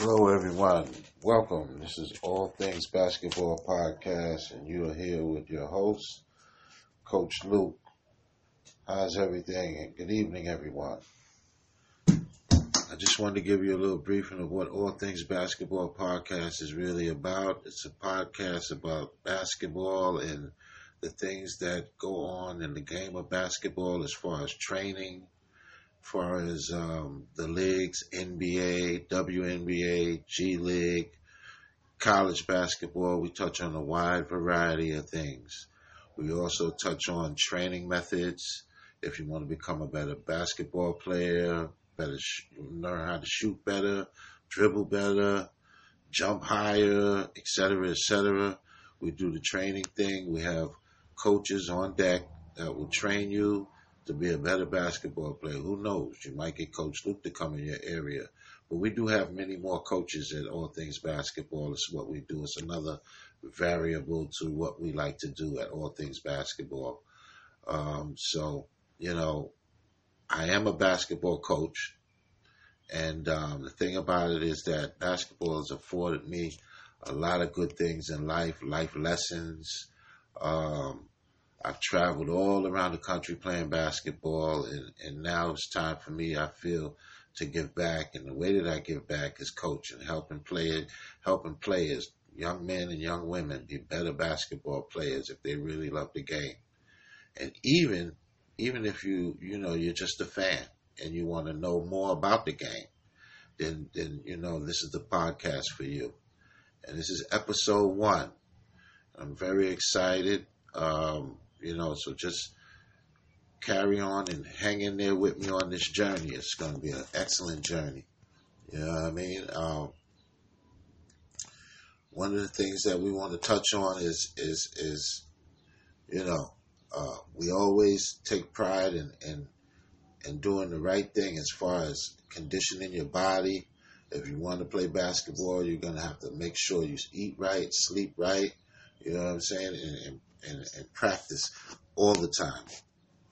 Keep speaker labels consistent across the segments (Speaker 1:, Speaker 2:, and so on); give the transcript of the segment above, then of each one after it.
Speaker 1: Hello, everyone. Welcome. This is All Things Basketball Podcast, and you are here with your host, Coach Luke. How's everything? And good evening, everyone. I just wanted to give you a little briefing of what All Things Basketball Podcast is really about. It's a podcast about basketball and the things that go on in the game of basketball as far as training, far as um, the leagues, NBA, WNBA, G League, college basketball. We touch on a wide variety of things. We also touch on training methods. If you want to become a better basketball player, better sh- learn how to shoot better, dribble better, jump higher, etc., etc. We do the training thing. We have coaches on deck that will train you to be a better basketball player. Who knows? You might get Coach Luke to come in your area. But we do have many more coaches at All Things Basketball. It's what we do. It's another variable to what we like to do at All Things Basketball. Um, so, you know, I am a basketball coach. And um, the thing about it is that basketball has afforded me a lot of good things in life, life lessons. Um, I've traveled all around the country playing basketball, and, and now it's time for me, I feel, to give back. And the way that I give back is coaching, helping players, helping players, young men and young women, be better basketball players if they really love the game. And even even if you you know you're just a fan and you want to know more about the game, then then you know this is the podcast for you. And this is episode one. I'm very excited. Um, you know, so just carry on and hang in there with me on this journey. It's going to be an excellent journey. You know what I mean? Um, one of the things that we want to touch on is is is you know uh, we always take pride in, in in doing the right thing as far as conditioning your body. If you want to play basketball, you're gonna have to make sure you eat right, sleep right. You know what I'm saying, and, and and, and practice all the time.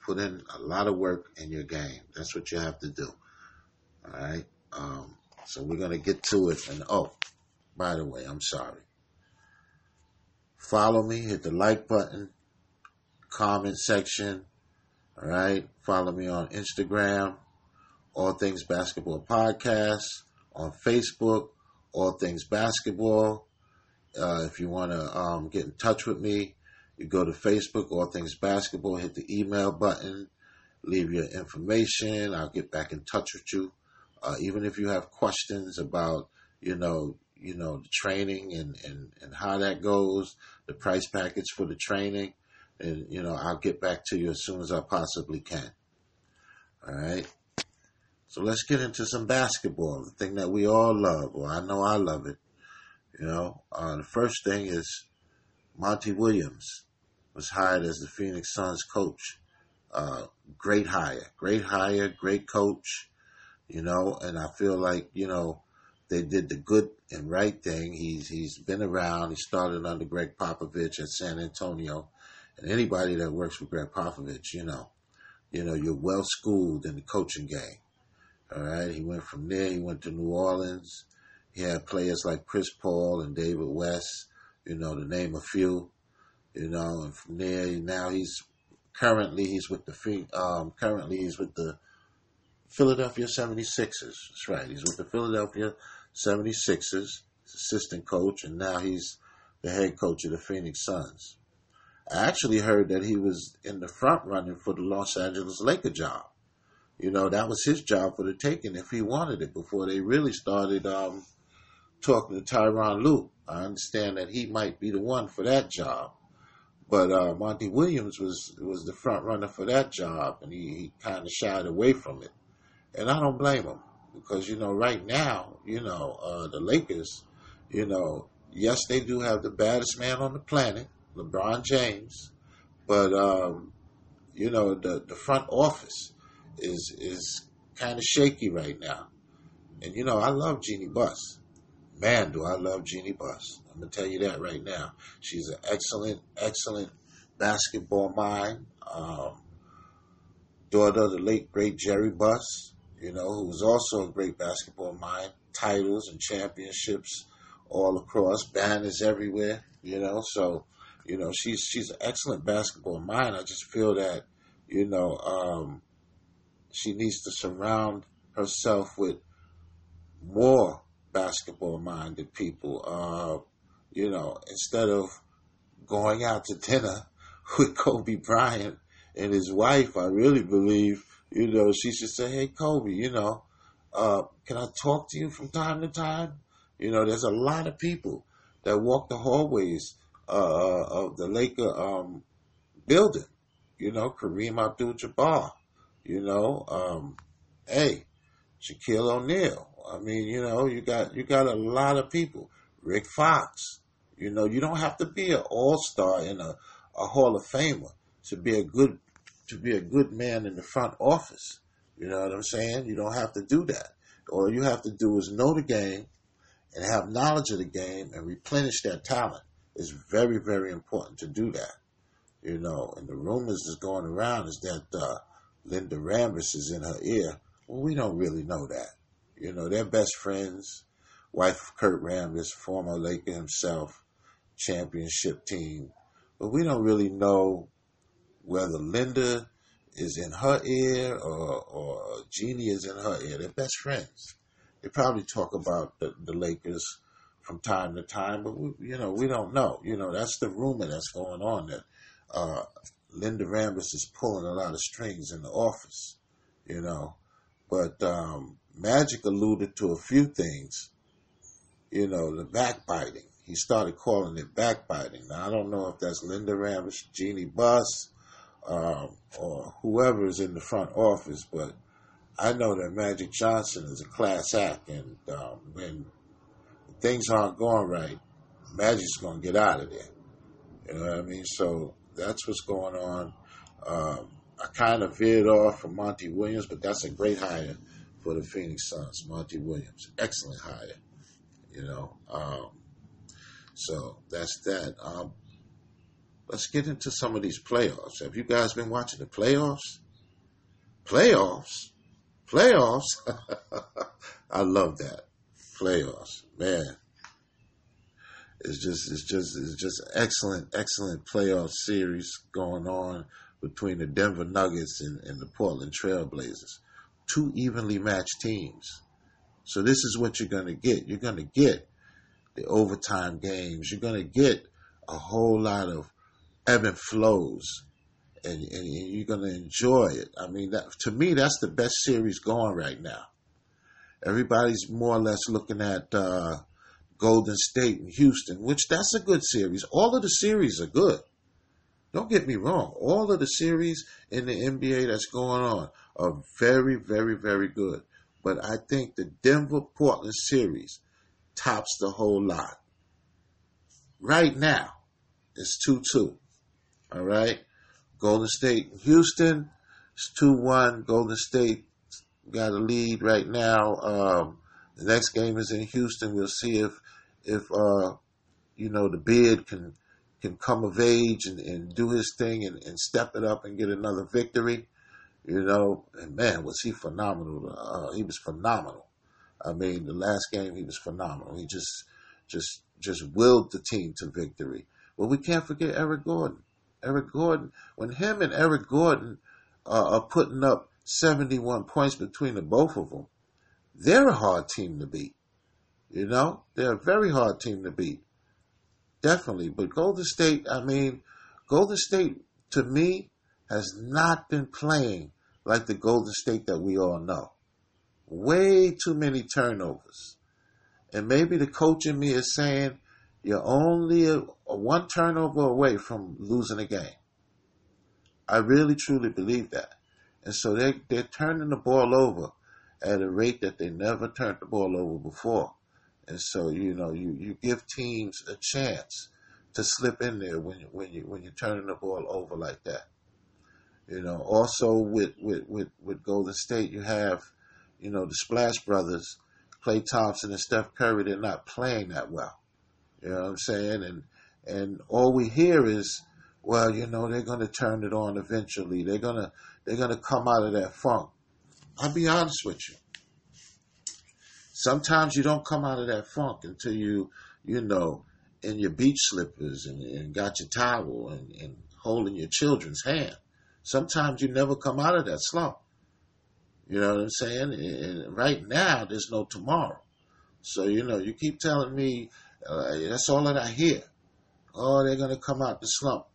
Speaker 1: Put in a lot of work in your game. That's what you have to do. All right. Um, so we're gonna get to it. And oh, by the way, I'm sorry. Follow me. Hit the like button. Comment section. All right. Follow me on Instagram. All Things Basketball Podcast. On Facebook. All Things Basketball. Uh, if you want to um, get in touch with me, you go to Facebook, All Things Basketball, hit the email button, leave your information. I'll get back in touch with you. Uh, even if you have questions about, you know, you know, the training and, and, and how that goes, the price package for the training, and, you know, I'll get back to you as soon as I possibly can. All right. So let's get into some basketball, the thing that we all love, or I know I love it. You know, uh, the first thing is Monty Williams was hired as the Phoenix Suns coach. Uh, great hire, great hire, great coach, you know, and I feel like, you know, they did the good and right thing. He's he's been around. He started under Gregg Popovich at San Antonio, and anybody that works with Gregg Popovich, you know, you know, you're well schooled in the coaching game. All right, he went from there. He went to New Orleans. He had players like Chris Paul and David West, you know, to name a few you know, and from there now he's currently he's with the um currently he's with the Philadelphia 76ers. That's right. He's with the Philadelphia 76ers, assistant coach, and now he's the head coach of the Phoenix Suns. I actually heard that he was in the front running for the Los Angeles Laker job. You know, that was his job for the taking if he wanted it before they really started um, talking to Tyronn Lue. I understand that he might be the one for that job. But uh, Monty Williams was was the front runner for that job, and he, he kind of shied away from it. And I don't blame him because you know right now, you know uh, the Lakers, you know, yes they do have the baddest man on the planet, LeBron James, but um, you know the the front office is is kind of shaky right now. And you know I love Jeanie Buss, man, do I love Jeanie Buss. I'm gonna tell you that right now. She's an excellent, excellent basketball mind. Um, daughter of the late great Jerry Buss. you know, who's also a great basketball mind, titles and championships all across, banners everywhere, you know. So, you know, she's she's an excellent basketball mind. I just feel that, you know, um, she needs to surround herself with more basketball minded people. Uh, you know, instead of going out to dinner with Kobe Bryant and his wife, I really believe, you know, she should say, Hey, Kobe, you know, uh, can I talk to you from time to time? You know, there's a lot of people that walk the hallways uh, of the Laker um, building. You know, Kareem Abdul-Jabbar. You know, um, hey, Shaquille O'Neal. I mean, you know, you got you got a lot of people. Rick Fox. You know, you don't have to be an all star and a, a Hall of Famer to be a good to be a good man in the front office. You know what I'm saying? You don't have to do that. All you have to do is know the game and have knowledge of the game and replenish that talent. It's very, very important to do that. You know, and the rumors is going around is that uh, Linda Rambis is in her ear. Well, we don't really know that. You know, they're best friends. Wife of Kurt Rambis, former Laker himself, championship team. But we don't really know whether Linda is in her ear or, or Jeanie is in her ear. They're best friends. They probably talk about the, the Lakers from time to time, but we, you know we don't know. You know that's the rumor that's going on that uh, Linda Rambis is pulling a lot of strings in the office. You know, but um, Magic alluded to a few things. You know, the backbiting. He started calling it backbiting. Now I don't know if that's Linda Rambis, Jeanie Buss, um, or whoever is in the front office, but I know that Magic Johnson is a class act, and um, when things aren't going right, Magic's going to get out of there. You know what I mean? So that's what's going on. Um, I kind of veered off from Monty Williams, but that's a great hire for the Phoenix Suns. Monty Williams, excellent hire. You know, um, so that's that. Um, let's get into some of these playoffs. Have you guys been watching the playoffs? Playoffs? Playoffs? I love that. Playoffs. Man. It's just it's just it's just excellent, excellent playoff series going on between the Denver Nuggets and, and the Portland Trailblazers. Two evenly matched teams. So this is what you're gonna get. You're gonna get the overtime games. You're gonna get a whole lot of ebb and flows, and, and you're going to enjoy it. I mean, that, to me, that's the best series going right now. Everybody's more or less looking at uh, Golden State and Houston, which that's a good series. All of the series are good. Don't get me wrong. All of the series in the NBA that's going on are very, very, very good. But I think the Denver Portland series tops the whole lot. Right now, it's 2 2. All right. Golden State, Houston, it's 2 1. Golden State got a lead right now. Um, the next game is in Houston. We'll see if, if, uh, you know, the Beard can, can come of age and, and do his thing and, and step it up and get another victory. You know, and man, was he phenomenal. Uh, he was phenomenal. I mean, the last game he was phenomenal. He just, just, just willed the team to victory. But we can't forget Eric Gordon. Eric Gordon, when him and Eric Gordon uh, are putting up 71 points between the both of them, they're a hard team to beat. You know, they're a very hard team to beat. Definitely. But Golden State, I mean, Golden State, to me, has not been playing like the Golden State that we all know. Way too many turnovers. And maybe the coach in me is saying, you're only a, a one turnover away from losing a game. I really truly believe that. And so they they're turning the ball over at a rate that they never turned the ball over before. And so, you know, you, you give teams a chance to slip in there when when you when you're turning the ball over like that. You know, also with, with, with, with Golden State you have, you know, the Splash Brothers, Klay Thompson and Steph Curry, they're not playing that well. You know what I'm saying? And and all we hear is, well, you know, they're going to turn it on eventually. They're gonna they're gonna come out of that funk. I'll be honest with you. Sometimes you don't come out of that funk until you, you know, in your beach slippers and, and got your towel and, and holding your children's hand. Sometimes you never come out of that slump. You know what I'm saying? And right now, there's no tomorrow. So, you know, you keep telling me, uh, that's all that I hear. Oh, they're going to come out the slump.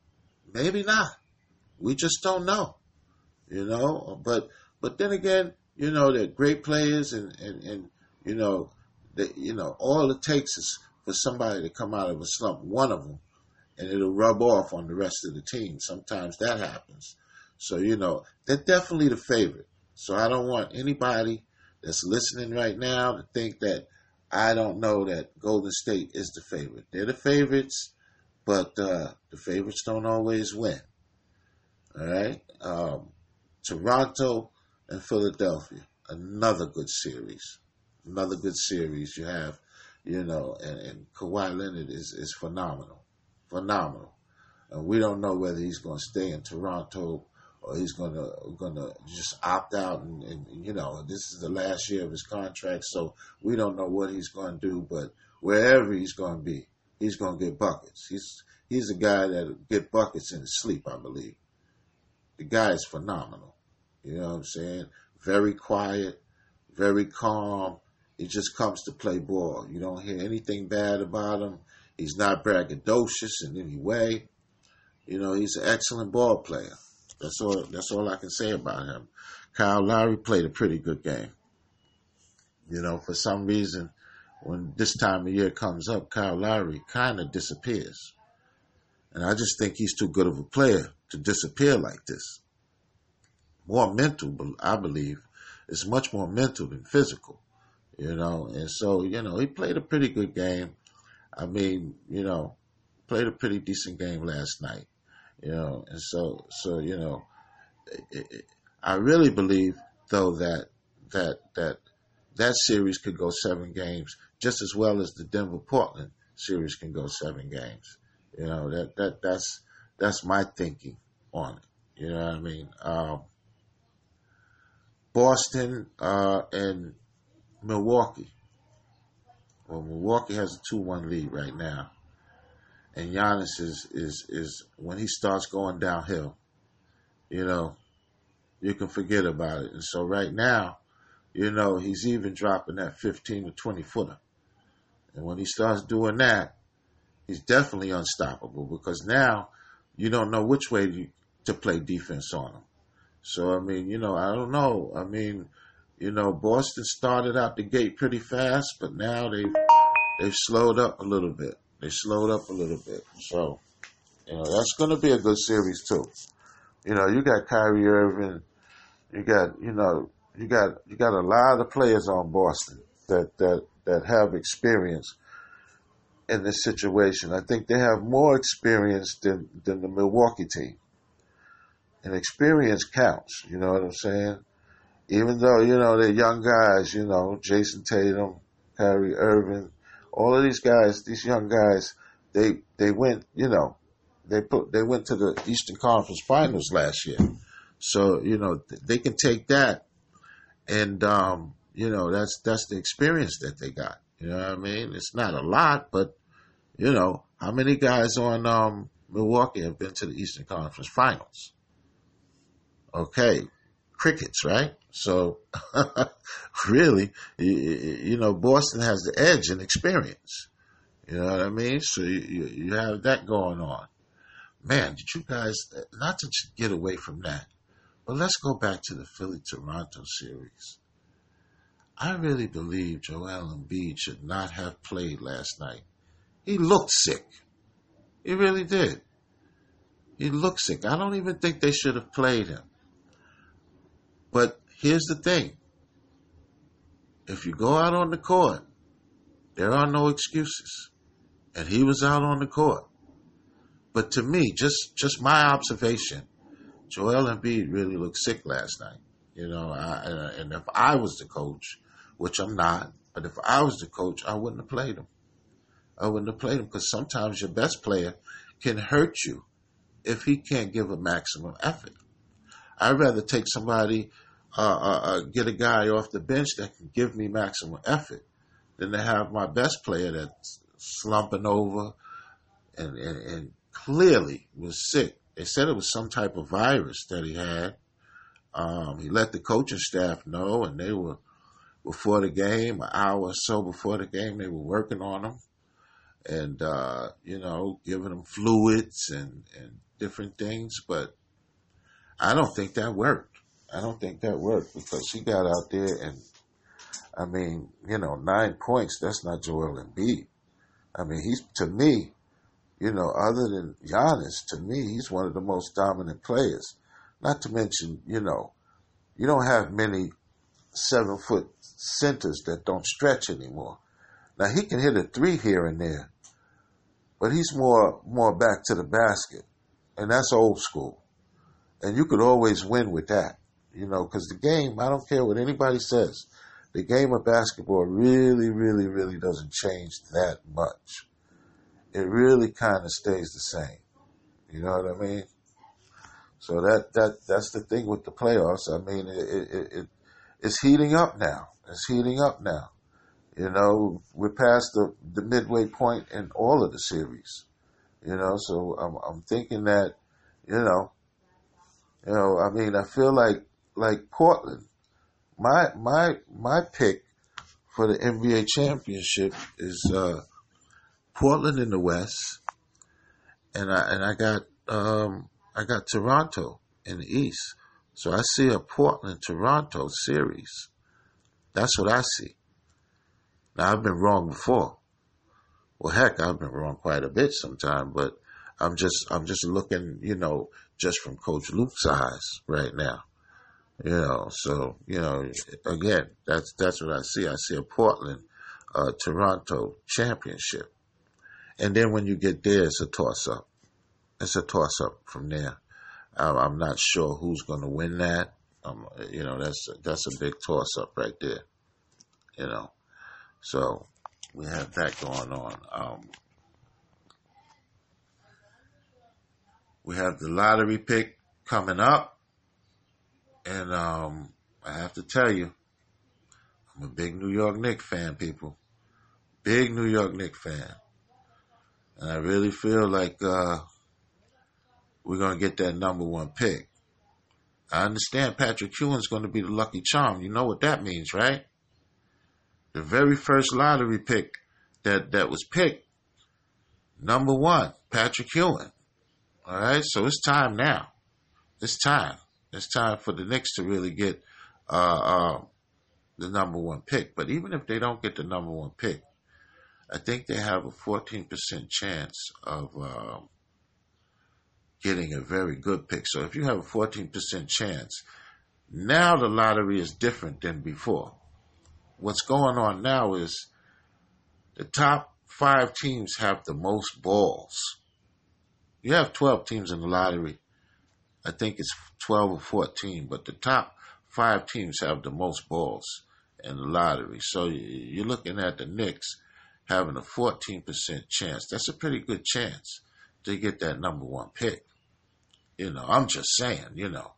Speaker 1: Maybe not. We just don't know. You know, but, but then again, you know, they're great players and, and, and you know, that, you know, all it takes is for somebody to come out of a slump, one of them, and it'll rub off on the rest of the team. Sometimes that happens. So, you know, they're definitely the favorite. So I don't want anybody that's listening right now to think that I don't know that Golden State is the favorite. They're the favorites, but uh, the favorites don't always win. All right. Um, Toronto and Philadelphia, another good series. Another good series. You have, you know, and, and Kawhi Leonard is, is phenomenal. Phenomenal. And we don't know whether he's going to stay in Toronto or he's gonna gonna just opt out and, and, you know this is the last year of his contract so we don't know what he's to do but wherever he's to be he's to get buckets. He's he's a guy that get buckets in his sleep i believe. The guy is phenomenal. You know what i'm saying? Very quiet very calm. He just comes to play ball. You don't hear anything bad about him. He's not braggadocious in any way. You know he's an excellent ball player that's all. That's all I can say about him. Kyle Lowry played a pretty good game. You know, for some reason, when this time of year comes up, Kyle Lowry kind of disappears, and I just think he's too good of a player to disappear like this. More mental, I believe. It's much more mental than physical. You know, and so you know he played a pretty good game. I mean, you know, played a pretty decent game last night you know, and so so you know, it, it, I really believe though that that that that series could go seven games just as well as the Denver Portland series can go seven games. You know that that that's that's my thinking on it. You know what I mean? Um, Boston uh, and Milwaukee. Well, Milwaukee has a two-one lead right now and Giannis is is is when he starts going downhill, you know, you can forget about it. And so right now, you know, he's even dropping that 15 to 20 footer. And when he starts doing that, he's definitely unstoppable because now you don't know which way you, to play defense on him. So I mean, you know, I don't know. I mean, you know, Boston started out the gate pretty fast, but now they've they've slowed up a little bit. They slowed up a little bit. So, you know, that's going to be a good series too. You know, you got Kyrie Irving, you got, you know, you got you got a lot of players on Boston that that that have experience in this situation. I think they have more experience than than the Milwaukee team. And experience counts, you know what I'm saying? Even though, you know, they're young guys, you know, Jayson Tatum, Kyrie Irving, all of these guys, these young guys, they they went, you know, they put they went to the Eastern Conference Finals last year, so you know they can take that, and um, you know that's that's the experience that they got. You know what I mean? It's not a lot, but you know how many guys on um, Milwaukee have been to the Eastern Conference Finals? Okay, crickets, right? So, really, you, you, know, Boston has the edge in experience. You know what I mean? So you, you have that going on. Man, did you guys, not to get away from that, but let's go back to the Philly Toronto series. I really believe Joel Embiid should not have played last night. He looked sick. He really did. He looked sick. I don't even think they should have played him. But here's the thing if you go out on the court, there are no excuses. And he was out on the court. But to me, just just my observation, Joel Embiid really looked sick last night. You know, I, and uh, if I was the coach, which I'm not, but if I was the coach, I wouldn't have played him. I wouldn't have played him because sometimes your best player can hurt you if he can't give a maximum effort. I'd rather take somebody uh, uh, uh, get a guy off the bench that can give me maximum effort than to have my best player that's slumping over and, and, and clearly was sick. They said it was some type of virus that he had. Um, he let the coaching staff know, and they were before the game, an hour or so before the game, they were working on him and uh, you know giving him fluids and and different things. But I don't think that worked. I don't think that worked because he got out there and, I mean, you know, nine points, that's not Joel Embiid. I mean, he's, to me, you know, other than Giannis, to me, he's one of the most dominant players. Not to mention, you know, you don't have many seven foot centers that don't stretch anymore. Now he can hit a three here and there, but he's more more back to the basket, and that's old school. And you could always win with that. You know, because the game, I don't care what anybody says, the game of basketball really, really, really doesn't change that much. It really kind of stays the same. You know what I mean? So that that that's the thing with the playoffs. I mean, it, it, it it's heating up now. It's heating up now. You know, we're past the the midway point in all of the series. You know, so I'm I'm thinking that, you know, you know, I mean, I feel like like Portland. My my my pick for the NBA championship is uh, Portland in the West, and I and I got um, I got Toronto in the East. So I see a Portland Toronto series. That's what I see. Now I've been wrong before. Well, heck, I've been wrong quite a bit sometimes, but I'm just I'm just looking, you know, just from Coach Luke's eyes right now. You know, so you know, again, that's that's what I see. I see a Portland, uh, Toronto championship, and then when you get there, it's a toss up. It's a toss up from there. I'm not sure who's going to win that. Um, you know, that's that's a big toss up right there. You know, so we have that going on. Um, we have the lottery pick coming up. And um, I have to tell you, I'm a big New York Knicks fan, people. Big New York Knicks fan. And I really feel like uh, we're going to get that number one pick. I understand Patrick Ewing's going to be the lucky charm. You know what that means, right? The very first lottery pick that, that was picked, number one, Patrick Ewing. All right, so it's time now. It's time. It's time for the Knicks to really get uh, uh, the number one pick. But even if they don't get the number one pick, I think they have a 14% chance of uh, getting a very good pick. So if you have a 14% chance, now the lottery is different than before. What's going on now is the top five teams have the most balls. You have 12 teams in the lottery. I think it's 12 or 14, but the top five teams have the most balls in the lottery. So you're looking at the Knicks having a 14% chance. That's a pretty good chance to get that number one pick. You know, I'm just saying, you know.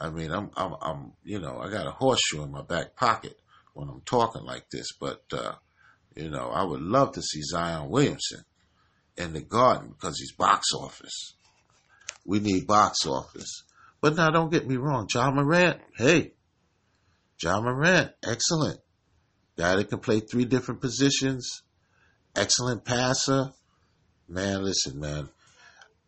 Speaker 1: I mean, I'm, I'm, I'm, you know, I got a horseshoe in my back pocket when I'm talking like this, but, uh, you know, I would love to see Zion Williamson in the garden because he's box office. We need box office. But now don't get me wrong, Ja Morant, hey, Ja Morant, excellent. Guy that can play three different positions, excellent passer. Man, listen, man.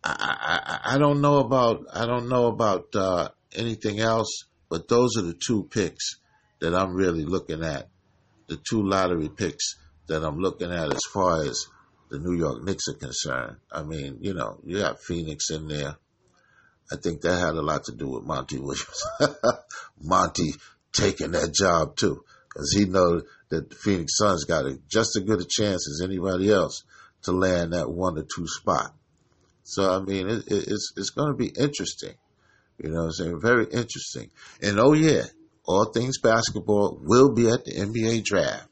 Speaker 1: I, I, I don't know about I don't know about uh, anything else, but those are the two picks that I'm really looking at. The two lottery picks that I'm looking at as far as the New York Knicks are concerned. I mean, you know, you got Phoenix in there. I think that had a lot to do with Monty Williams. Monty taking that job too, because he knows that the Phoenix Suns got a, just as good a chance as anybody else to land that one or two spot. So I mean, it, it, it's it's going to be interesting. You know, I'm saying very interesting. And oh yeah, all things basketball will be at the NBA draft.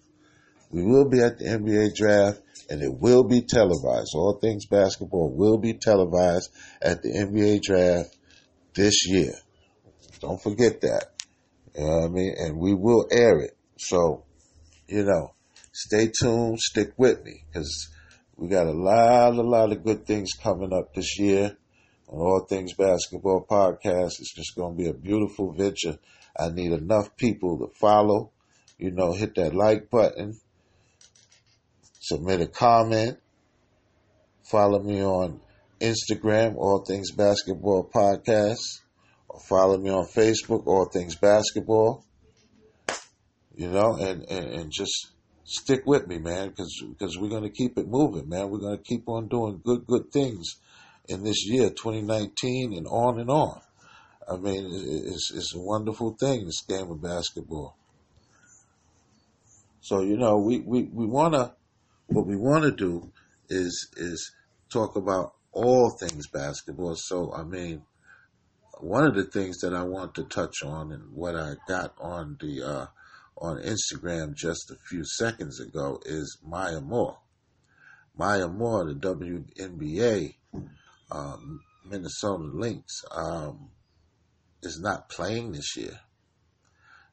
Speaker 1: We will be at the NBA draft and it will be televised. All things basketball will be televised at the NBA draft this year. Don't forget that. You know I mean? And we will air it. So, you know, stay tuned, stick with me, because we got a lot, a lot of good things coming up this year on All Things Basketball Podcast. It's just going to be a beautiful venture. I need enough people to follow, you know, hit that like button, submit a comment, follow me on Instagram, All Things Basketball Podcast, or follow me on Facebook, All Things Basketball. You know, and, and, and just stick with me, man, because we're gonna keep it moving, man. We're gonna keep on doing good good things in this year, 2019, and on and on. I mean, it's it's a wonderful thing, this game of basketball. So you know, we we we wanna what we wanna do is is talk about all things basketball. So I mean, one of the things that I want to touch on and what I got on the uh, on Instagram just a few seconds ago is Maya Moore. Maya Moore, the WNBA um, Minnesota Lynx, um, is not playing this year.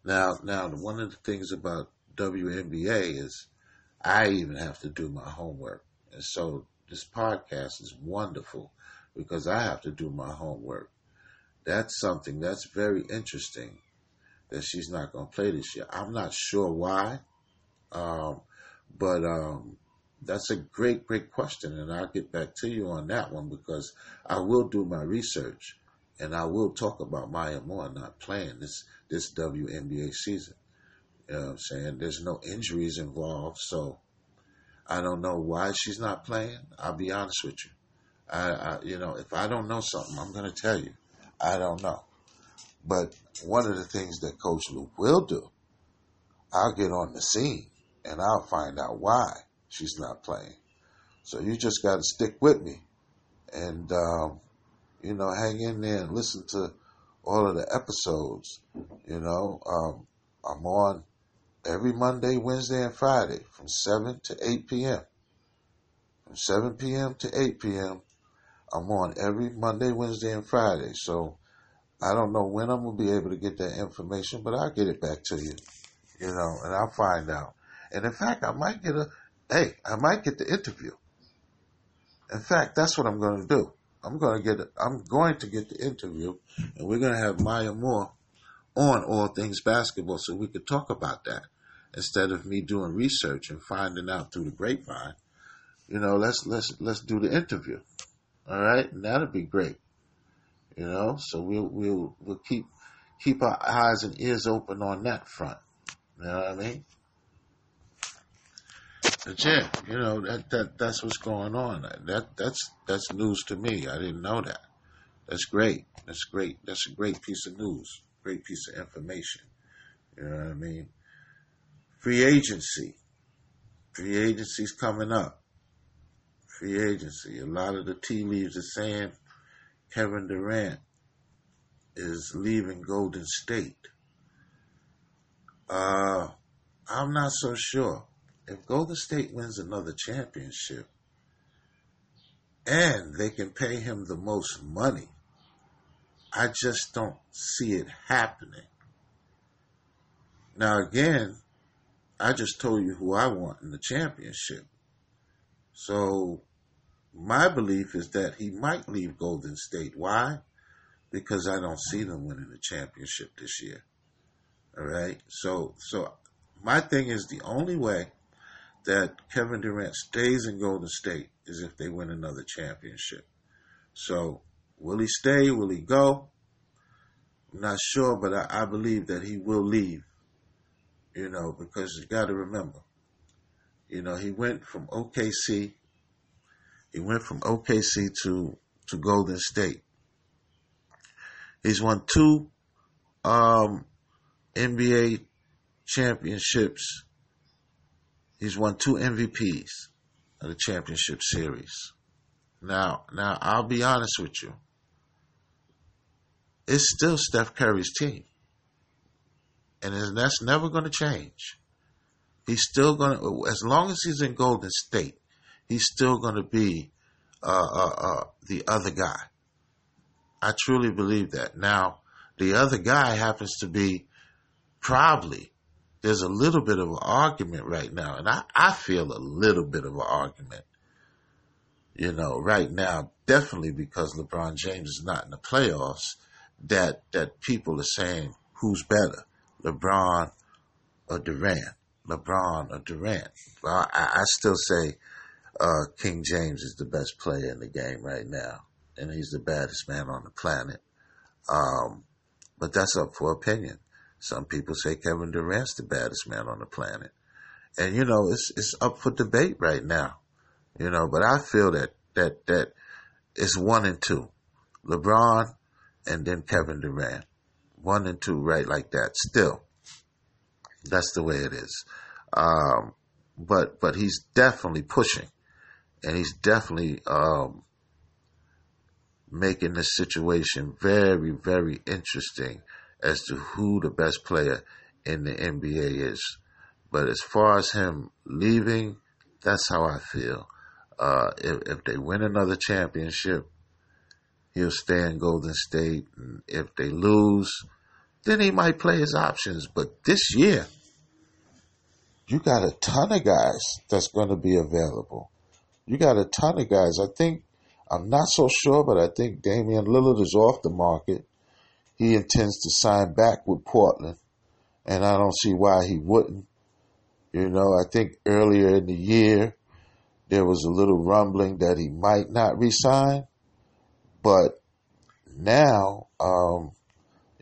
Speaker 1: Now, now one of the things about WNBA is I even have to do my homework, and so this podcast is wonderful because I have to do my homework. That's something that's very interesting that she's not going to play this year. I'm not sure why, um, but um, that's a great, great question, and I'll get back to you on that one because I will do my research and I will talk about Maya Moore not playing this this WNBA season. You know what I'm saying? There's no injuries involved, so I don't know why she's not playing. I'll be honest with you. I, I you know, if I don't know something, I'm going to tell you. I don't know. But one of the things that Coach Luke will do, I'll get on the scene and I'll find out why she's not playing. So you just got to stick with me and, um, you know, hang in there and listen to all of the episodes. You know, um, I'm on every Monday, Wednesday, and Friday from 7 to 8 p.m. From 7 p.m. to 8 p.m., I'm on every Monday, Wednesday, and Friday. So I don't know when I'm gonna be able to get that information, but I'll get it back to you, you know, and I'll find out. And in fact, I might get a, hey, I might get the interview. In fact, that's what I'm going to do. I'm going to get, I'm going to get the interview, and we're going to have Maya Moore on all things basketball, so we could talk about that instead of me doing research and finding out through the grapevine. You know, let's let's let's do the interview. All right, and that'll be great. You know, so we'll we'll we'll keep keep our eyes and ears open on that front. You know what I mean? But yeah, you know that that that's what's going on. That that's that's news to me. I didn't know that. That's great. That's great. That's a great piece of news. Great piece of information. You know what I mean? Free agency. Free agency's coming up. Free agency. A lot of the tea leaves are saying Kevin Durant is leaving Golden State. Uh, I'm not so sure. If Golden State wins another championship and they can pay him the most money, I just don't see it happening. Now, again, I just told you who I want in the championship. So my belief is that he might leave Golden State. Why? Because I don't see them winning the championship this year. All right. So, so my thing is the only way that Kevin Durant stays in Golden State is if they win another championship. So, will he stay? Will he go? I'm not sure, but I, I believe that he will leave. You know, because you got to remember, you know, he went from OKC he went from OKC to, to Golden State. He's won two um, NBA championships. He's won two MVPs of the championship series. Now, now I'll be honest with you. It's still Steph Curry's team. And that's never going to change. He's still going to, as long as he's in Golden State, he's still going to be uh, uh, uh, the other guy. I truly believe that. Now, the other guy happens to be probably there's a little bit of an argument right now, and I, I feel a little bit of an argument. You know, right now, definitely because LeBron James is not in the playoffs, that that people are saying who's better, LeBron or Durant, LeBron or Durant. Well, I, I still say uh, King James is the best player in the game right now, and he's the baddest man on the planet. Um, but that's up for opinion. Some people say Kevin Durant's the baddest man on the planet. And you know, it's it's up for debate right now. You know, but I feel that that that it's one and two. LeBron and then Kevin Durant. One and two, right like that. Still. That's the way it is. Um, but but he's definitely pushing. And he's definitely um, making the situation very, very interesting as to who the best player in the NBA is. But as far as him leaving, that's how I feel. Uh, if, if they win another championship, he'll stay in Golden State. And if they lose, then he might play his options. But this year, you got a ton of guys that's going to be available. You got a ton of guys. I think, I'm not so sure, but I think Damian Lillard is off the market he intends to sign back with Portland, and I don't see why he wouldn't. You know, I think earlier in the year there was a little rumbling that he might not resign, but now, um,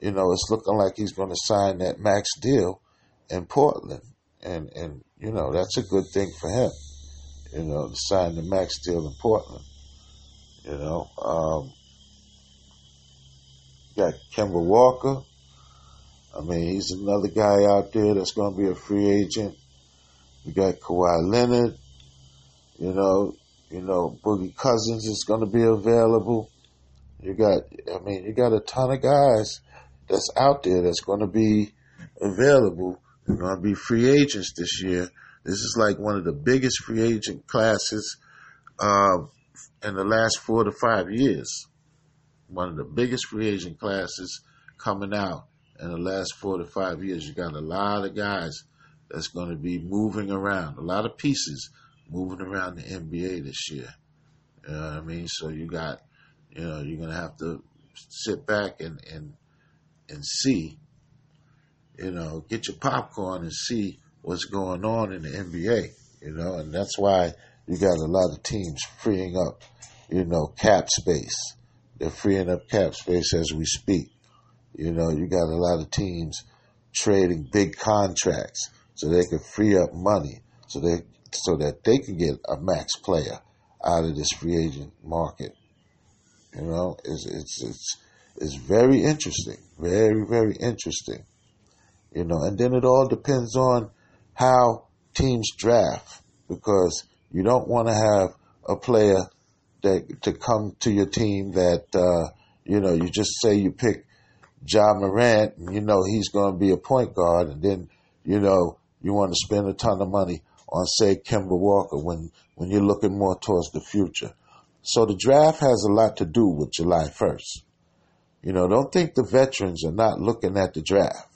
Speaker 1: you know, it's looking like he's going to sign that max deal in Portland, and and you know that's a good thing for him. You know, to sign the max deal in Portland. You know, um, got Kemba Walker. I mean, he's another guy out there that's going to be a free agent. You got Kawhi Leonard. You know, you know, Boogie Cousins is going to be available. You got, I mean, you got a ton of guys that's out there that's going to be available. They're going to be free agents this year. This is like one of the biggest free agent classes uh, in the last four to five years one of the biggest free agent classes coming out in the last four to five years. You got a lot of guys that's going to be moving around, a lot of pieces moving around the NBA this year. You know what I mean? So you got, you know, you're going to have to sit back and, and, and see, you know, get your popcorn and see what's going on in the NBA, you know, and that's why you got a lot of teams freeing up, you know, cap space they're freeing up cap space as we speak. You know, you got a lot of teams trading big contracts so they can free up money so they so that they can get a max player out of this free agent market. You know, it's it's it's it's very interesting, very very interesting. You know, and then it all depends on how teams draft because you don't want to have a player that to come to your team that uh, you know you just say you pick Ja Morant and you know he's going to be a point guard and then you know you want to spend a ton of money on say Kemba Walker when when you're looking more towards the future. So the draft has a lot to do with July 1st. You know, don't think the veterans are not looking at the draft.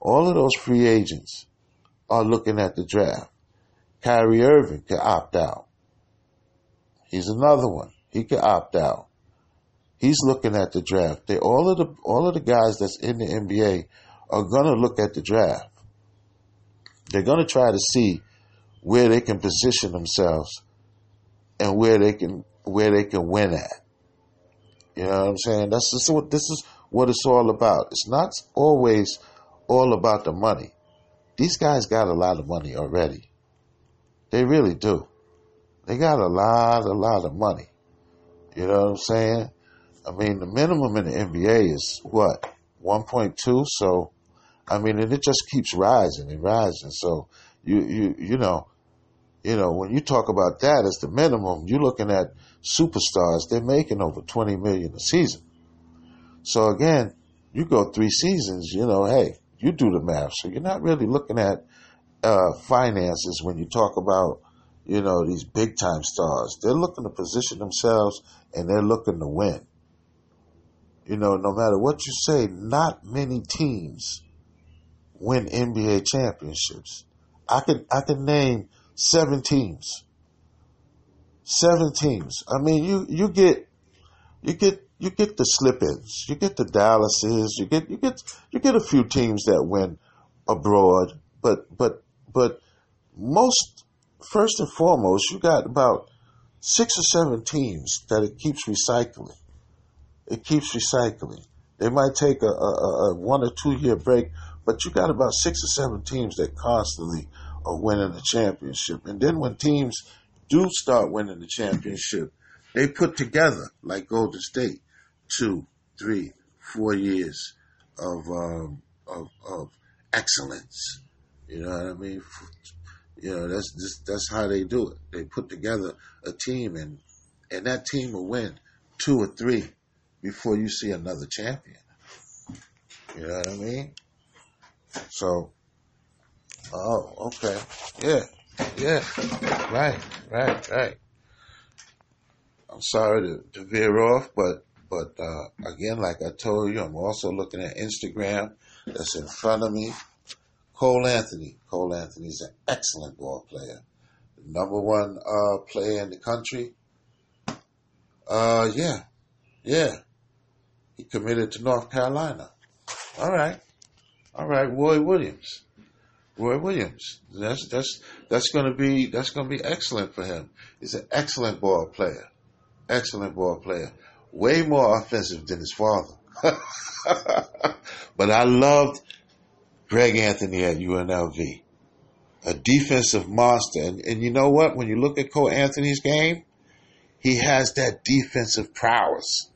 Speaker 1: All of those free agents are looking at the draft. Kyrie Irving could opt out. He's another one. He could opt out. He's looking at the draft. They all of the all of the guys that's in the NBA are gonna look at the draft. They're gonna try to see where they can position themselves and where they can where they can win at. You know what I'm saying? That's just what this is what it's all about. It's not always all about the money. These guys got a lot of money already. They really do. They got a lot, a lot of money. You know what I'm saying? I mean, the minimum in the NBA is what? 1.2. So, I mean, and it just keeps rising and rising. So, you, you, you know, you know, when you talk about that as the minimum, you're looking at superstars. They're making over 20 million a season. So again, you go three seasons, you know, hey, you do the math. So you're not really looking at uh, finances when you talk about you know, these big time stars. They're looking to position themselves and they're looking to win. You know, no matter what you say, not many teams win NBA championships. I can I can name seven teams. Seven teams. I mean, you you get you get you get the slip-ins, you get the Dallases, you get you get you get a few teams that win abroad, but but but most first and foremost, you got about six or seven teams that it keeps recycling. It keeps recycling. They might take a, a, a one or two year break, but you got about six or seven teams that constantly are winning the championship. And then when teams do start winning the championship, they put together, like Golden State, two, three, four years of um, of, of excellence. You know what I mean? You know that's just, that's how they do it. They put together a team, and and that team will win two or three before you see another champion. You know what I mean? So, oh, okay, yeah, yeah, right, right, right. I'm sorry to, to veer off, but but uh, again, like I told you, I'm also looking at Instagram. That's in front of me. Cole Anthony. Cole Anthony is an excellent ball player. The number one uh, player in the country. Uh, yeah, yeah. He committed to North Carolina. All right, all right. Roy Williams. Roy Williams. That's that's that's going to be that's going to be excellent for him. He's an excellent ball player. Excellent ball player. Way more offensive than his father. but I loved Greg Anthony at UNLV. A defensive monster. And, and you know what? When you look at Cole Anthony's game, he has that defensive prowess.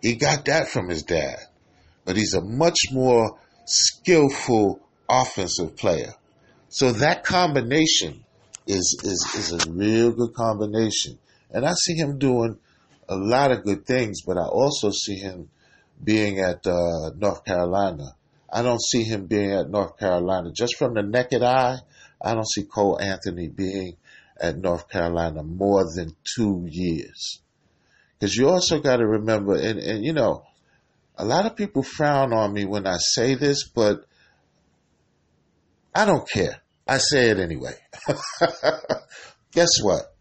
Speaker 1: He got that from his dad. But he's a much more skillful offensive player. So that combination is, is, is a real good combination. And I see him doing a lot of good things, but I also see him being at uh, North Carolina I don't see him being at North Carolina. Just from the naked eye, I don't see Cole Anthony being at North Carolina more than two years. Because you also got to remember, and, and you know, a lot of people frown on me when I say this, but I don't care. I say it anyway. Guess what?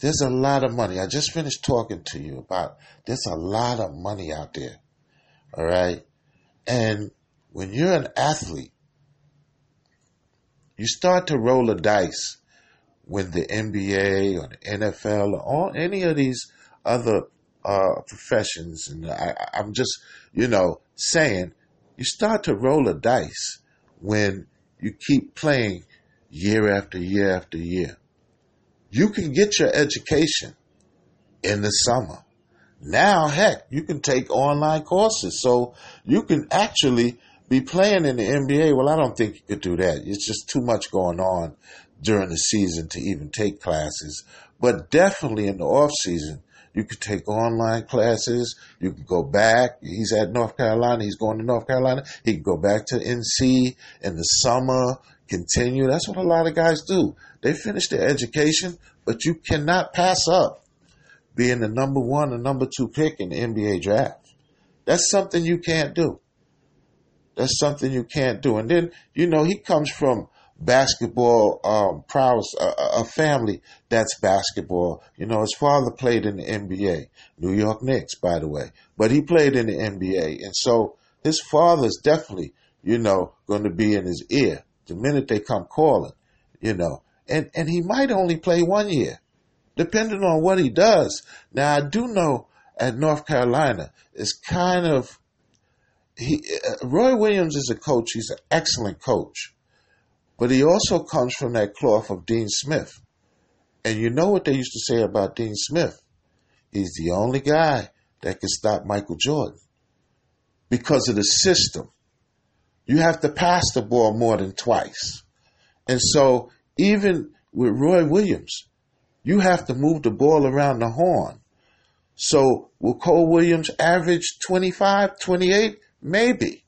Speaker 1: There's a lot of money. I just finished talking to you about there's a lot of money out there. All right. And when you're an athlete, you start to roll the dice when the NBA or the NFL or all, any of these other uh, professions, and I, I'm just, you know, saying, you start to roll the dice when you keep playing year after year after year. You can get your education in the summer. Now, heck, you can take online courses. So you can actually be playing in the NBA. Well, I don't think you could do that. It's just too much going on during the season to even take classes. But definitely in the off season, you could take online classes. You could go back. He's at North Carolina. He's going to North Carolina. He can go back to NC in the summer, continue. That's what a lot of guys do. They finish their education, but you cannot pass up being the number one and number two pick in the NBA draft. That's something you can't do. That's something you can't do. And then, you know, he comes from basketball um, prowess, a, a, family that's basketball. You know, his father played in the NBA, New York Knicks, by the way, but he played in the NBA. And so his father's definitely, you know, going to be in his ear the minute they come calling, you know. And, and he might only play one year depending on what he does. Now, I do know at North Carolina, it's kind of he. Uh, Roy Williams is a coach. He's an excellent coach, but he also comes from that cloth of Dean Smith. And you know what they used to say about Dean Smith? He's the only guy that can stop Michael Jordan because of the system. You have to pass the ball more than twice. And so, even with Roy Williams, you have to move the ball around the horn. So will Cole Williams average 25, 28? Maybe.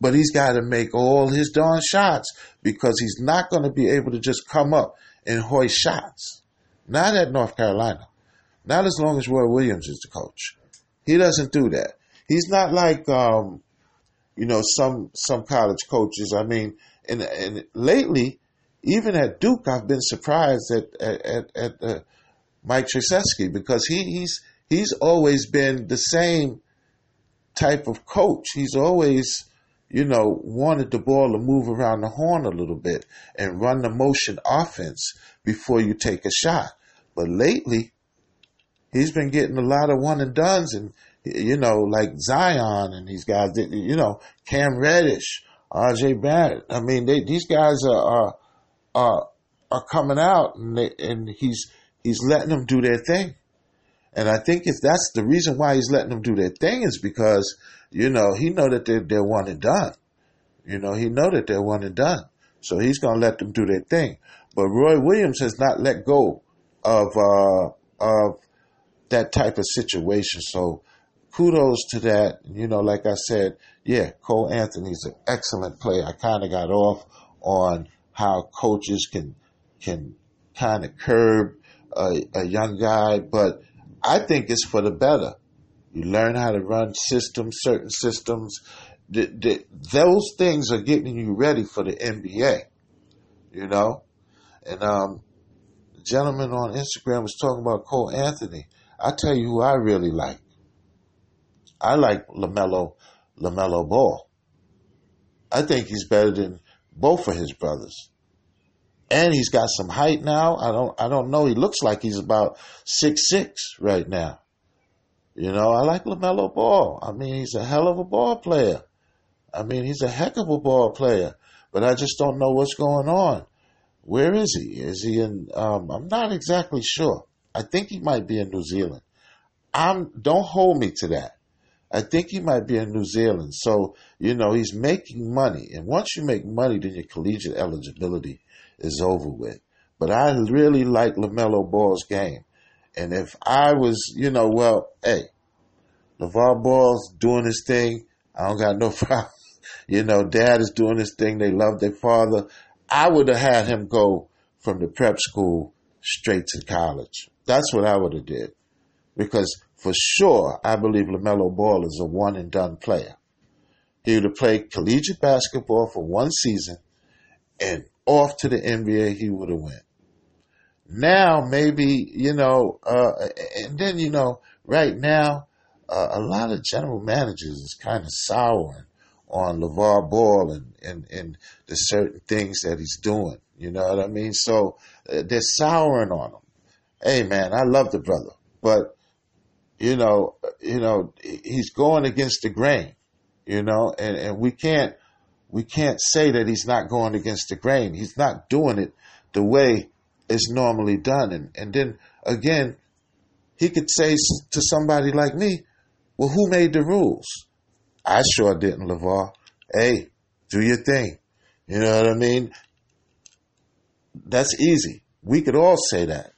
Speaker 1: But he's got to make all his darn shots because he's not going to be able to just come up and hoist shots. Not at North Carolina. Not as long as Roy Williams is the coach. He doesn't do that. He's not like um, you know, some some college coaches. I mean, and and lately, even at Duke, I've been surprised at at at, uh, Mike Krzyzewski because he, he's he's always been the same type of coach. He's always you know, wanted the ball to move around the horn a little bit and run the motion offense before you take a shot. But lately, he's been getting a lot of one and dones and, you know, like Zion and these guys, you know, Cam Reddish, RJ Barrett. I mean, they, these guys are, are, are, are coming out and, they, and he's, he's letting them do their thing. And I think if that's the reason why he's letting them do their thing is because you know, he know that they're, they're one and done. You know, he know that they're one and done. So he's going to let them do their thing. But Roy Williams has not let go of, uh, of that type of situation. So kudos to that. You know, like I said, yeah, Cole Anthony's an excellent player. I kind of got off on how coaches can, can kind of curb a, a young guy, but I think it's for the better you learn how to run systems, certain systems. The, the, those things are getting you ready for the NBA, you know? And um, the gentleman on Instagram was talking about Cole Anthony. I tell you who I really like. I like LaMelo, LaMelo Ball. I think he's better than both of his brothers. And he's got some height now. I don't I don't know. He looks like he's about six six right now. You know, I like LaMelo Ball. I mean, he's a hell of a ball player. I mean, he's a heck of a ball player, but I just don't know what's going on. Where is he? Is he in? Um, I'm not exactly sure. I think he might be in New Zealand. I'm. Don't hold me to that. I think he might be in New Zealand. So you know, he's making money, and once you make money, then your collegiate eligibility is over with. But I really like LaMelo Ball's game. And if I was, you know, well, hey, LaVar Ball's doing his thing. I don't got no problem. You know, dad is doing his thing. They love their father. I would have had him go from the prep school straight to college. That's what I would have did. Because for sure, I believe LaMelo Ball is a one and done player. He would have played collegiate basketball for one season and off to the NBA he would have went. Now maybe you know, uh, and then you know, right now uh, a lot of general managers is kind of souring on LaVar Ball and, and, and the certain things that he's doing. You know what I mean? So uh, they're souring on him. Hey man, I love the brother, but you know, you know, he's going against the grain, you know, and, and we can't, we can't say that he's not going against the grain. He's not doing it the way is normally done. And, and then again, he could say to somebody like me, well, who made the rules? I sure didn't, LaVar. Hey, do your thing. You know what I mean? That's easy. We could all say that.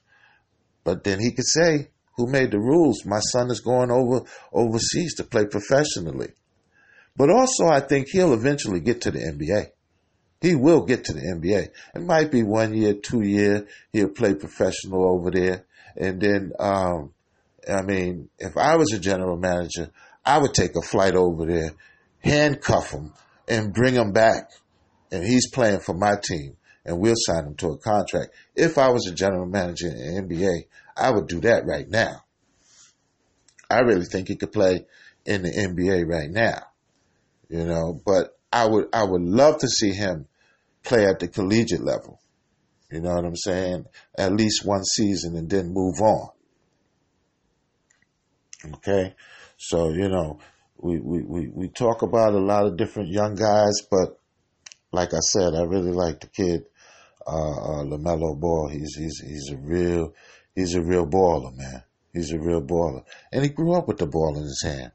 Speaker 1: But then he could say, who made the rules? My son is going over overseas to play professionally. But also, I think he'll eventually get to the NBA. He will get to the NBA. It might be one year, two year. He'll play professional over there, and then, um, I mean, if I was a general manager, I would take a flight over there, handcuff him, and bring him back, and he's playing for my team, and we'll sign him to a contract. If I was a general manager in the NBA, I would do that right now. I really think he could play in the NBA right now, you know, but I would I would love to see him play at the collegiate level. You know what I'm saying? At least one season and then move on. Okay? So, you know, we, we, we, we talk about a lot of different young guys, but like I said, I really like the kid, uh, uh, LaMelo Ball. He's, he's, he's a real, he's a real baller, man. He's a real baller. And he grew up with the ball in his hand.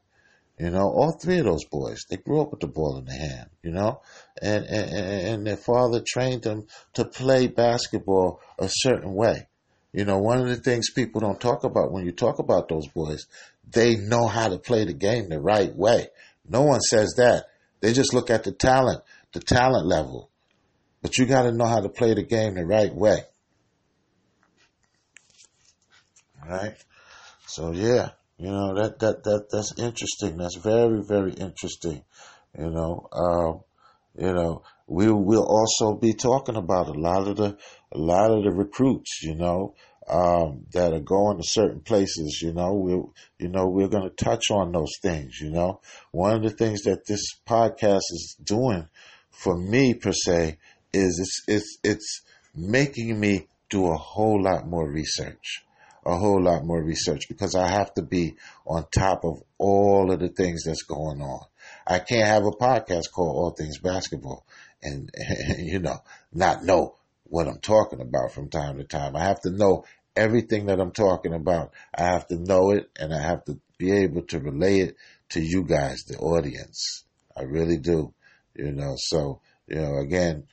Speaker 1: You know, all three of those boys, they grew up with the ball in the hand, you know, and, and, and their father trained them to play basketball a certain way. You know, one of the things people don't talk about when you talk about those boys, they know how to play the game the right way. No one says that. They just look at the talent, the talent level. But you got to know how to play the game the right way. All right? So, yeah. You know, that, that, that, that's interesting. That's very, very interesting. You know, um, you know, we will also be talking about a lot of the a lot of the recruits. You know, um, that are going to certain places. You know, we you know we're going to touch on those things. You know, one of the things that this podcast is doing for me per se is it's it's it's making me do a whole lot more research a whole lot more research because I have to be on top of all of the things that's going on. I can't have a podcast called All Things Basketball and, and, you know, not know what I'm talking about from time to time. I have to know everything that I'm talking about. I have to know it and I have to be able to relay it to you guys, the audience. I really do. You know, so, you know, again,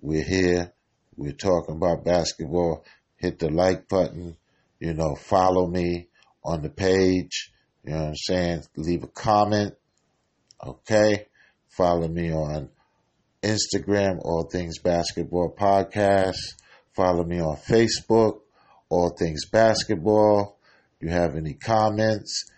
Speaker 1: we're here. We're talking about basketball. Hit the like button you know, follow me on the page. You know what I'm saying? Leave a comment. Okay. Follow me on Instagram, All Things Basketball Podcast. Follow me on Facebook, All Things Basketball. You have any comments,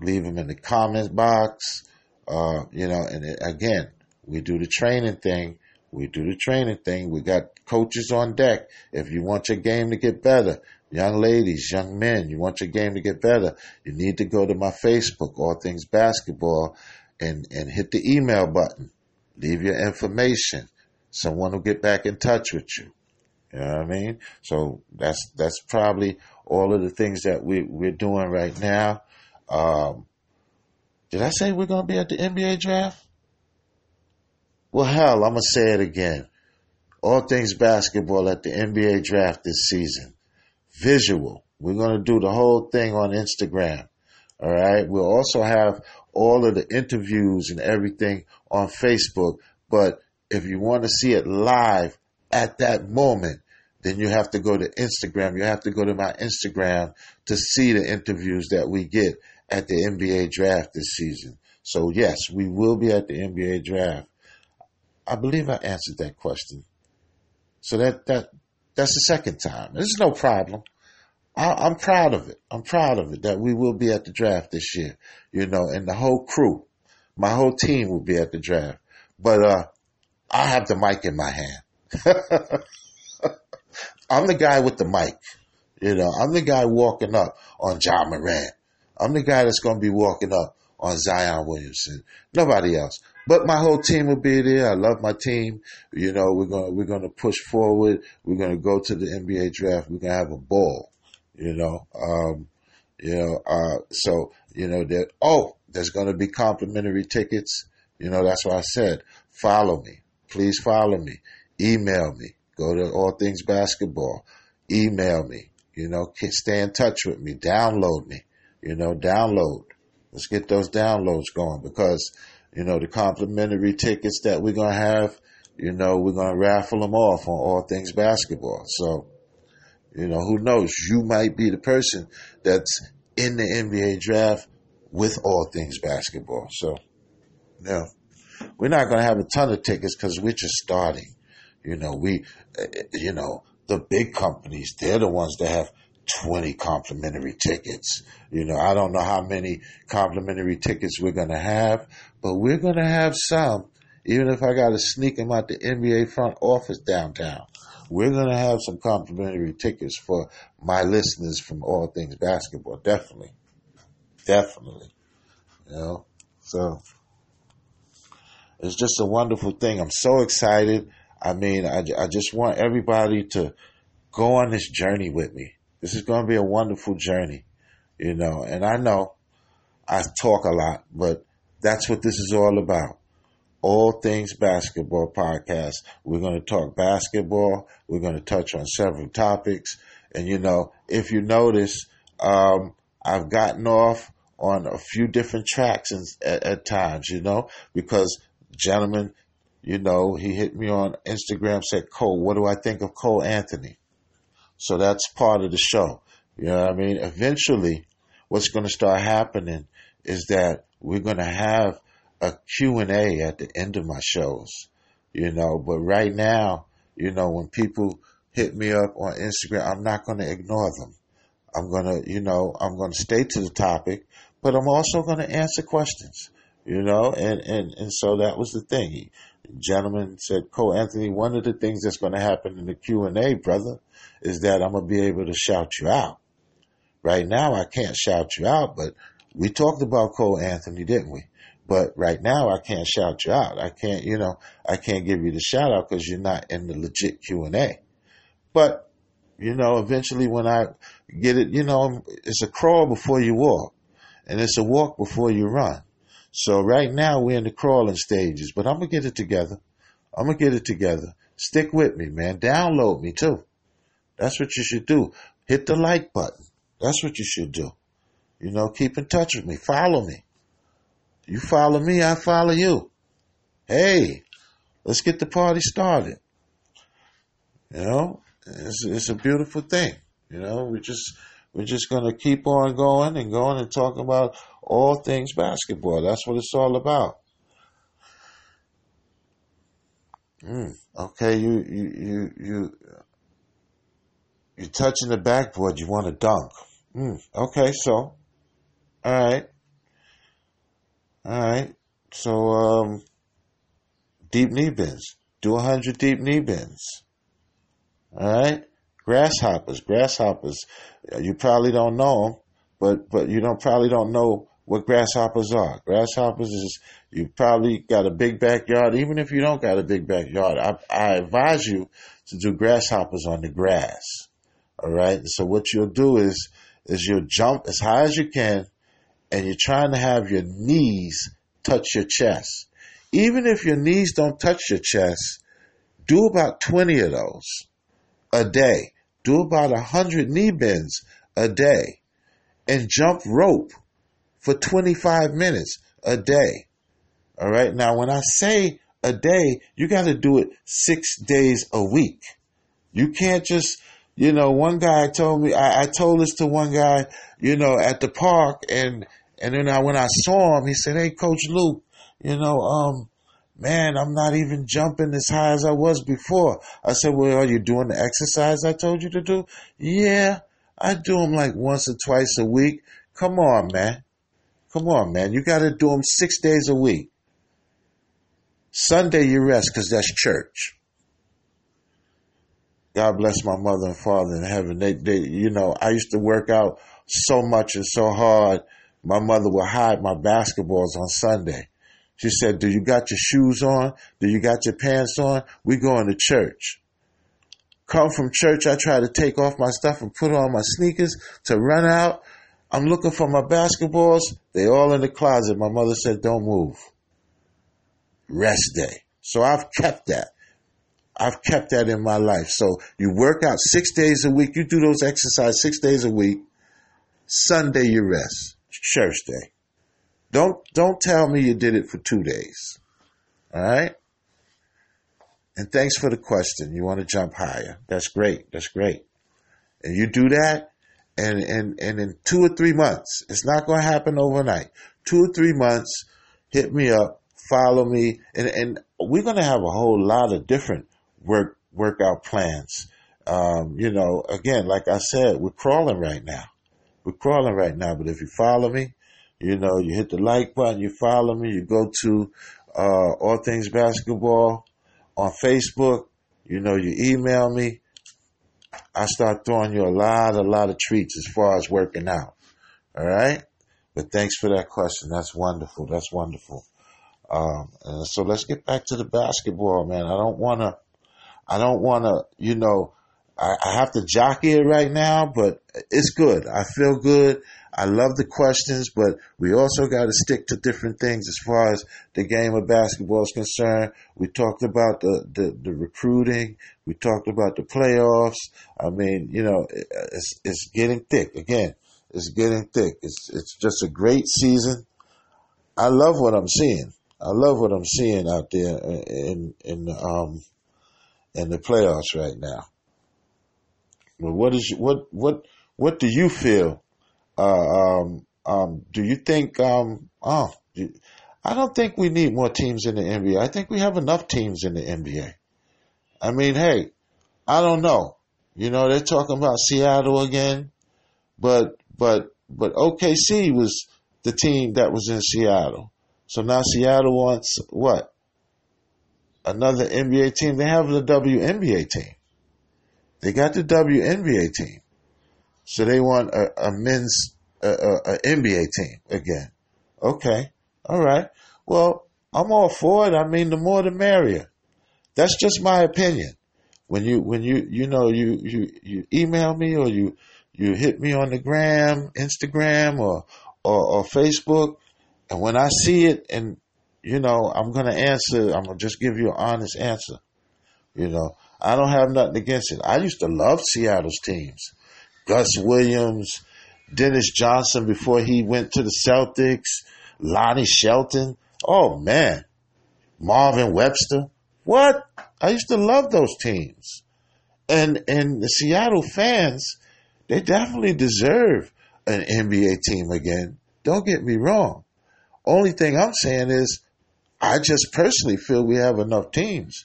Speaker 1: leave them in the comments box. Uh, you know, and again, we do the training thing. We do the training thing. We got coaches on deck. If you want your game to get better, young ladies, young men, you want your game to get better, you need to go to my Facebook, All Things Basketball, and, and hit the email button. Leave your information. Someone will get back in touch with you. You know what I mean? So that's that's probably all of the things that we we're doing right now. Um, did I say we're to be at the NBA draft? Well, hell, I'm gonna say it again. All things basketball at the NBA draft this season visual. We're going to do the whole thing on Instagram. All right. We'll also have all of the interviews and everything on Facebook. But if you want to see it live at that moment, then you have to go to Instagram. You have to go to my Instagram to see the interviews that we get at the NBA draft this season. So yes, we will be at the NBA draft. I believe I answered that question. So that that that's the second time. There's no problem. I, am proud of it. I'm proud of it that we will be at the draft this year, you know, and the whole crew, my whole team will be at the draft. But, uh, I have the mic in my hand. I'm the guy with the mic. You know, I'm the guy walking up on Ja Morant. I'm the guy that's going to be walking up on Zion Williamson. Nobody else. But my whole team will be there. I love my team. You know, we're going to, we're going to push forward. We're going to go to the NBA draft. We're going to have a ball. You know, um, you know, uh, so you know that. Oh, there's going to be complimentary tickets. You know, that's why I said follow me. Please follow me. Email me. Go to All Things Basketball. Email me. You know, stay in touch with me. Download me. You know, download. Let's get those downloads going because you know the complimentary tickets that we're gonna have. You know, we're gonna raffle them off on All Things Basketball. So you know, who knows? You might be the person that's in the NBA draft with all things basketball. So, know, we're not going to have a ton of tickets because we're just starting. You know, we, eh, you know, the big companies, they're the ones that have 20 complimentary tickets. You know, I don't know how many complimentary tickets we're going to have, but we're going to have some, even if I got to sneak them out the NBA front office downtown we're going to have some complimentary tickets for my listeners from All Things Basketball. Definitely. Definitely. You know, so it's just a wonderful thing. I'm so excited. I mean, I, I just want everybody to go on this journey with me. This is going to be a wonderful journey, you know, and I know I talk a lot, but that's what this is all about. All Things Basketball podcast. We're going to talk basketball. We're going to touch on several topics. And, you know, if you notice, um, I've gotten off on a few different tracks at, at times, you know, because gentlemen, you know, he hit me on Instagram, said, Cole, what do I think of Cole Anthony? So that's part of the show. You know what I mean? Eventually, what's going to start happening is that we're going to have a Q&A at the end of my shows, you know, but right now, you know, when people hit me up on Instagram, I'm not going to ignore them. I'm going to, you know, I'm going to stay to the topic, but I'm also going to answer questions. you know, and, and, and so that was the thing. He, gentleman said, Cole Anthony, one of the things that's going to happen in the Q and A, brother, is that I'm going to be able to shout you out. Right now, I can't shout you out, but we talked about Cole Anthony, didn't we? But right now, I can't shout you out. I can't, you know, I can't give you the shout out because you're not in the legit Q and A. But you know, eventually when I get it, you know, it's a crawl before you walk, and it's a walk before you run. So right now we're in the crawling stages, but I'm gonna get it together. I'm gonna get it together. Stick with me, man. Download me too. That's what you should do. Hit the like button. That's what you should do. You know, keep in touch with me. Follow me. You follow me, I follow you. Hey, let's get the party started. You know, it's, it's a beautiful thing. You know, we just we're just going to keep on going and going and talking about all things basketball. That's what it's all about. Mm, okay, you you you you you're touching the backboard. You want to dunk. Mm, okay, so all right, all right. So um, deep knee bends. Do a hundred deep knee bends. All right, grasshoppers. Grasshoppers. You probably don't know them, but but you don't probably don't know what grasshoppers are. Grasshoppers is you probably got a big backyard. Even if you don't got a big backyard, I, I advise you to do grasshoppers on the grass. All right. So what you'll do is is you'll jump as high as you can, and you're trying to have your knees touch your chest. Even if your knees don't touch your chest, do about 20 of those a day. Do about 100 knee bends a day and jump rope for 25 minutes a day. All right. Now, when I say a day, you got to do it six days a week. You can't just, you know, one guy told me, I, I told this to one guy, you know, at the park and, and then I, when I saw him, he said, Hey, coach Luke, you know, um, man, I'm not even jumping as high as I was before. I said, well, are you doing the exercise I told you to do? Yeah, I do them like once or twice a week. Come on, man. Come on, man. You got to do them six days a week. Sunday you rest because that's church. God bless my mother and father in heaven. They, they, you know, I used to work out so much and so hard. My mother would hide my basketballs on Sunday. She said, do you got your shoes on? Do you got your pants on? We going to church. Come from church, I try to take off my stuff and put on my sneakers to run out. I'm looking for my basketballs. They all in the closet. My mother said, don't move. Rest day. So I've kept that. I've kept that in my life. So you work out six days a week. You do those exercises six days a week. Sunday you rest. Church day. Don't don't tell me you did it for two days. All right. And thanks for the question. You want to jump higher. That's great. That's great. And you do that, and, and, and in two or three months, it's not going to happen overnight. Two or three months, hit me up, follow me, and, and we're going to have a whole lot of different work workout plans. Um, you know, again, like I said, we're crawling right now. We're crawling right now, but if you follow me, you know, you hit the like button, you follow me, you go to uh, All Things Basketball on Facebook, you know, you email me. I start throwing you a lot, a lot of treats as far as working out. All right. But thanks for that question. That's wonderful. That's wonderful. Um, so let's get back to the basketball, man. I don't want to, I don't want to, you know, I, I have to jockey it right now, but it's good. I feel good. I love the questions, but we also got to stick to different things as far as the game of basketball is concerned. We talked about the, the, the recruiting. We talked about the playoffs. I mean, you know, it's, it's getting thick. Again, it's getting thick. It's, it's just a great season. I love what I'm seeing. I love what I'm seeing out there in, in, um, in the playoffs right now. But what is, what, what, what do you feel uh, um, um, do you think? Um, oh, I don't think we need more teams in the NBA. I think we have enough teams in the NBA. I mean, hey, I don't know. You know, they're talking about Seattle again, but but but OKC was the team that was in Seattle. So now Seattle wants what? Another NBA team. They have the WNBA team. They got the WNBA team. So they want a, a men's a, a, a NBA team again. Okay. All right. Well, I'm all for it. I mean, the more the merrier. That's just my opinion. When you when you you know you you you email me or you you hit me on the gram, Instagram or or, or Facebook, and when I see it, and you know, I'm gonna answer. I'm gonna just give you an honest answer. You know, I don't have nothing against it. I used to love Seattle's teams. Gus Williams, Dennis Johnson before he went to the Celtics, Lonnie Shelton. Oh man, Marvin Webster. What? I used to love those teams. And and the Seattle fans, they definitely deserve an NBA team again. Don't get me wrong. Only thing I'm saying is I just personally feel we have enough teams.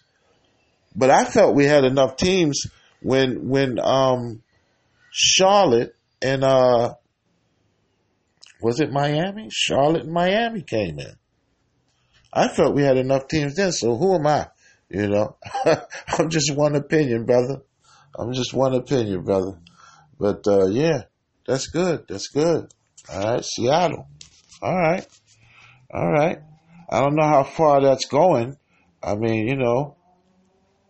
Speaker 1: But I felt we had enough teams when when um Charlotte and uh was it Miami? Charlotte and Miami came in. I felt we had enough teams then, so who am I? You know, I'm just one opinion, brother. I'm just one opinion, brother. But uh, yeah, that's good. That's good. All right, Seattle. All right, all right. I don't know how far that's going. I mean, you know,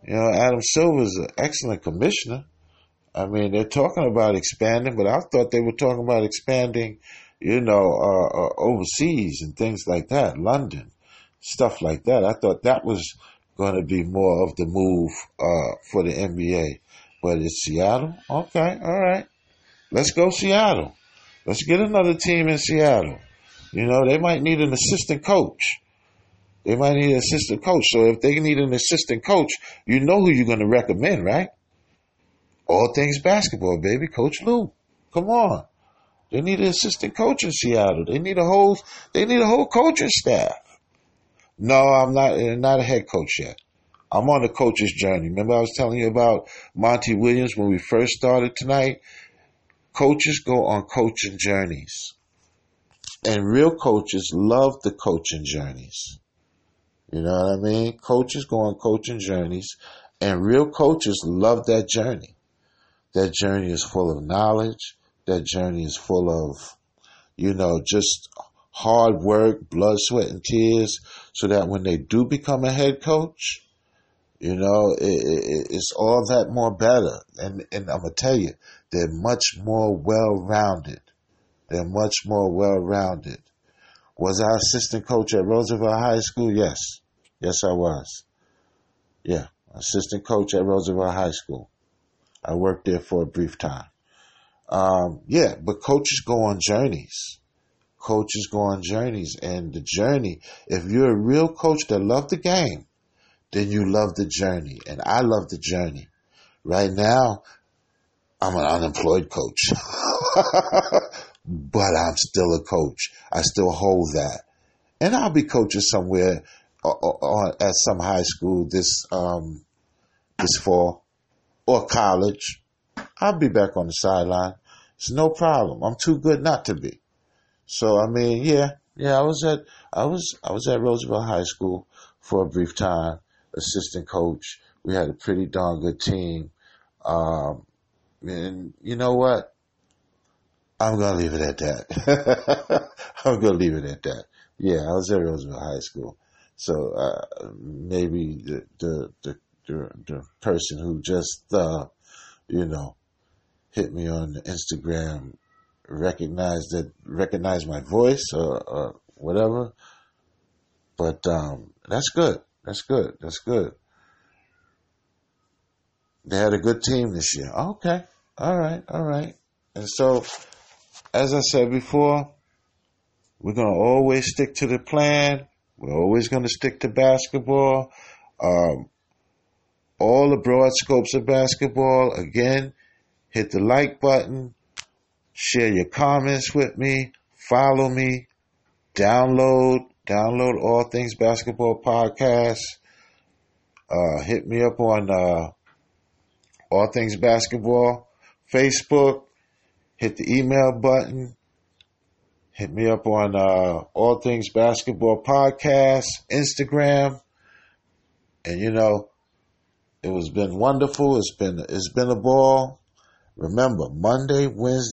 Speaker 1: you know, Adam Silver's an excellent commissioner. I mean, they're talking about expanding, but I thought they were talking about expanding, you know, uh, uh, overseas and things like that, London, stuff like that. I thought that was going to be more of the move uh, for the NBA. But it's Seattle. Okay, all right. Let's go Seattle. Let's get another team in Seattle. You know, they might need an assistant coach. They might need an assistant coach. So if they need an assistant coach, you know who you're going to recommend, right? All things basketball, baby. Coach Lou. Come on. They need an assistant coach in Seattle. They need a whole. They need a whole coaching staff. No, I'm not uh, not a head coach yet. I'm on the coach's journey. Remember, I was telling you about Monty Williams when we first started tonight. Coaches go on coaching journeys, and real coaches love the coaching journeys. You know what I mean? Coaches go on coaching journeys, and real coaches love that journey. That journey is full of knowledge. That journey is full of, you know, just hard work, blood, sweat, and tears, so that when they do become a head coach, you know, it, it, it's all that more better. And, and I'm going to tell you, they're much more well rounded. They're much more well rounded. Was I assistant coach at Roosevelt High School? Yes. Yes, I was. Yeah, assistant coach at Roosevelt High School. I worked there for a brief time. Um, yeah, but coaches go on journeys coaches go on journeys and the journey, if you're a real coach that love the game, then you love the journey. And I love the journey. Right now, I'm an unemployed coach, but I'm still a coach. I still hold that. And I'll be coaching somewhere uh, uh, at some high school this, um, this fall or college. I'll be back on the sideline. It's no problem. I'm too good not to be. So I mean, yeah, yeah, I was at I was I was at Roosevelt High School for a brief time, assistant coach. We had a pretty darn good team. Um, and you know what? I'm gonna leave it at that. I'm gonna leave it at that. Yeah, I was at Roosevelt High School. So uh, maybe the, the the, the the person who just uh, you know hit me on Instagram recognized that recognize my voice or, or whatever. But um, that's good. That's good. That's good. They had a good team this year. Okay. All right. All right. And so, as I said before, we're going to always stick to the plan. We're always going to stick to basketball. Um, all the broad scopes of basketball. Again, hit the like button, Share your comments with me. Follow me. Download, download all things basketball podcast. Uh, hit me up on uh, all things basketball Facebook. Hit the email button. Hit me up on uh, All Things Basketball Podcast, Instagram, and you know, it was been wonderful. It's been it's been a ball. Remember, Monday, Wednesday.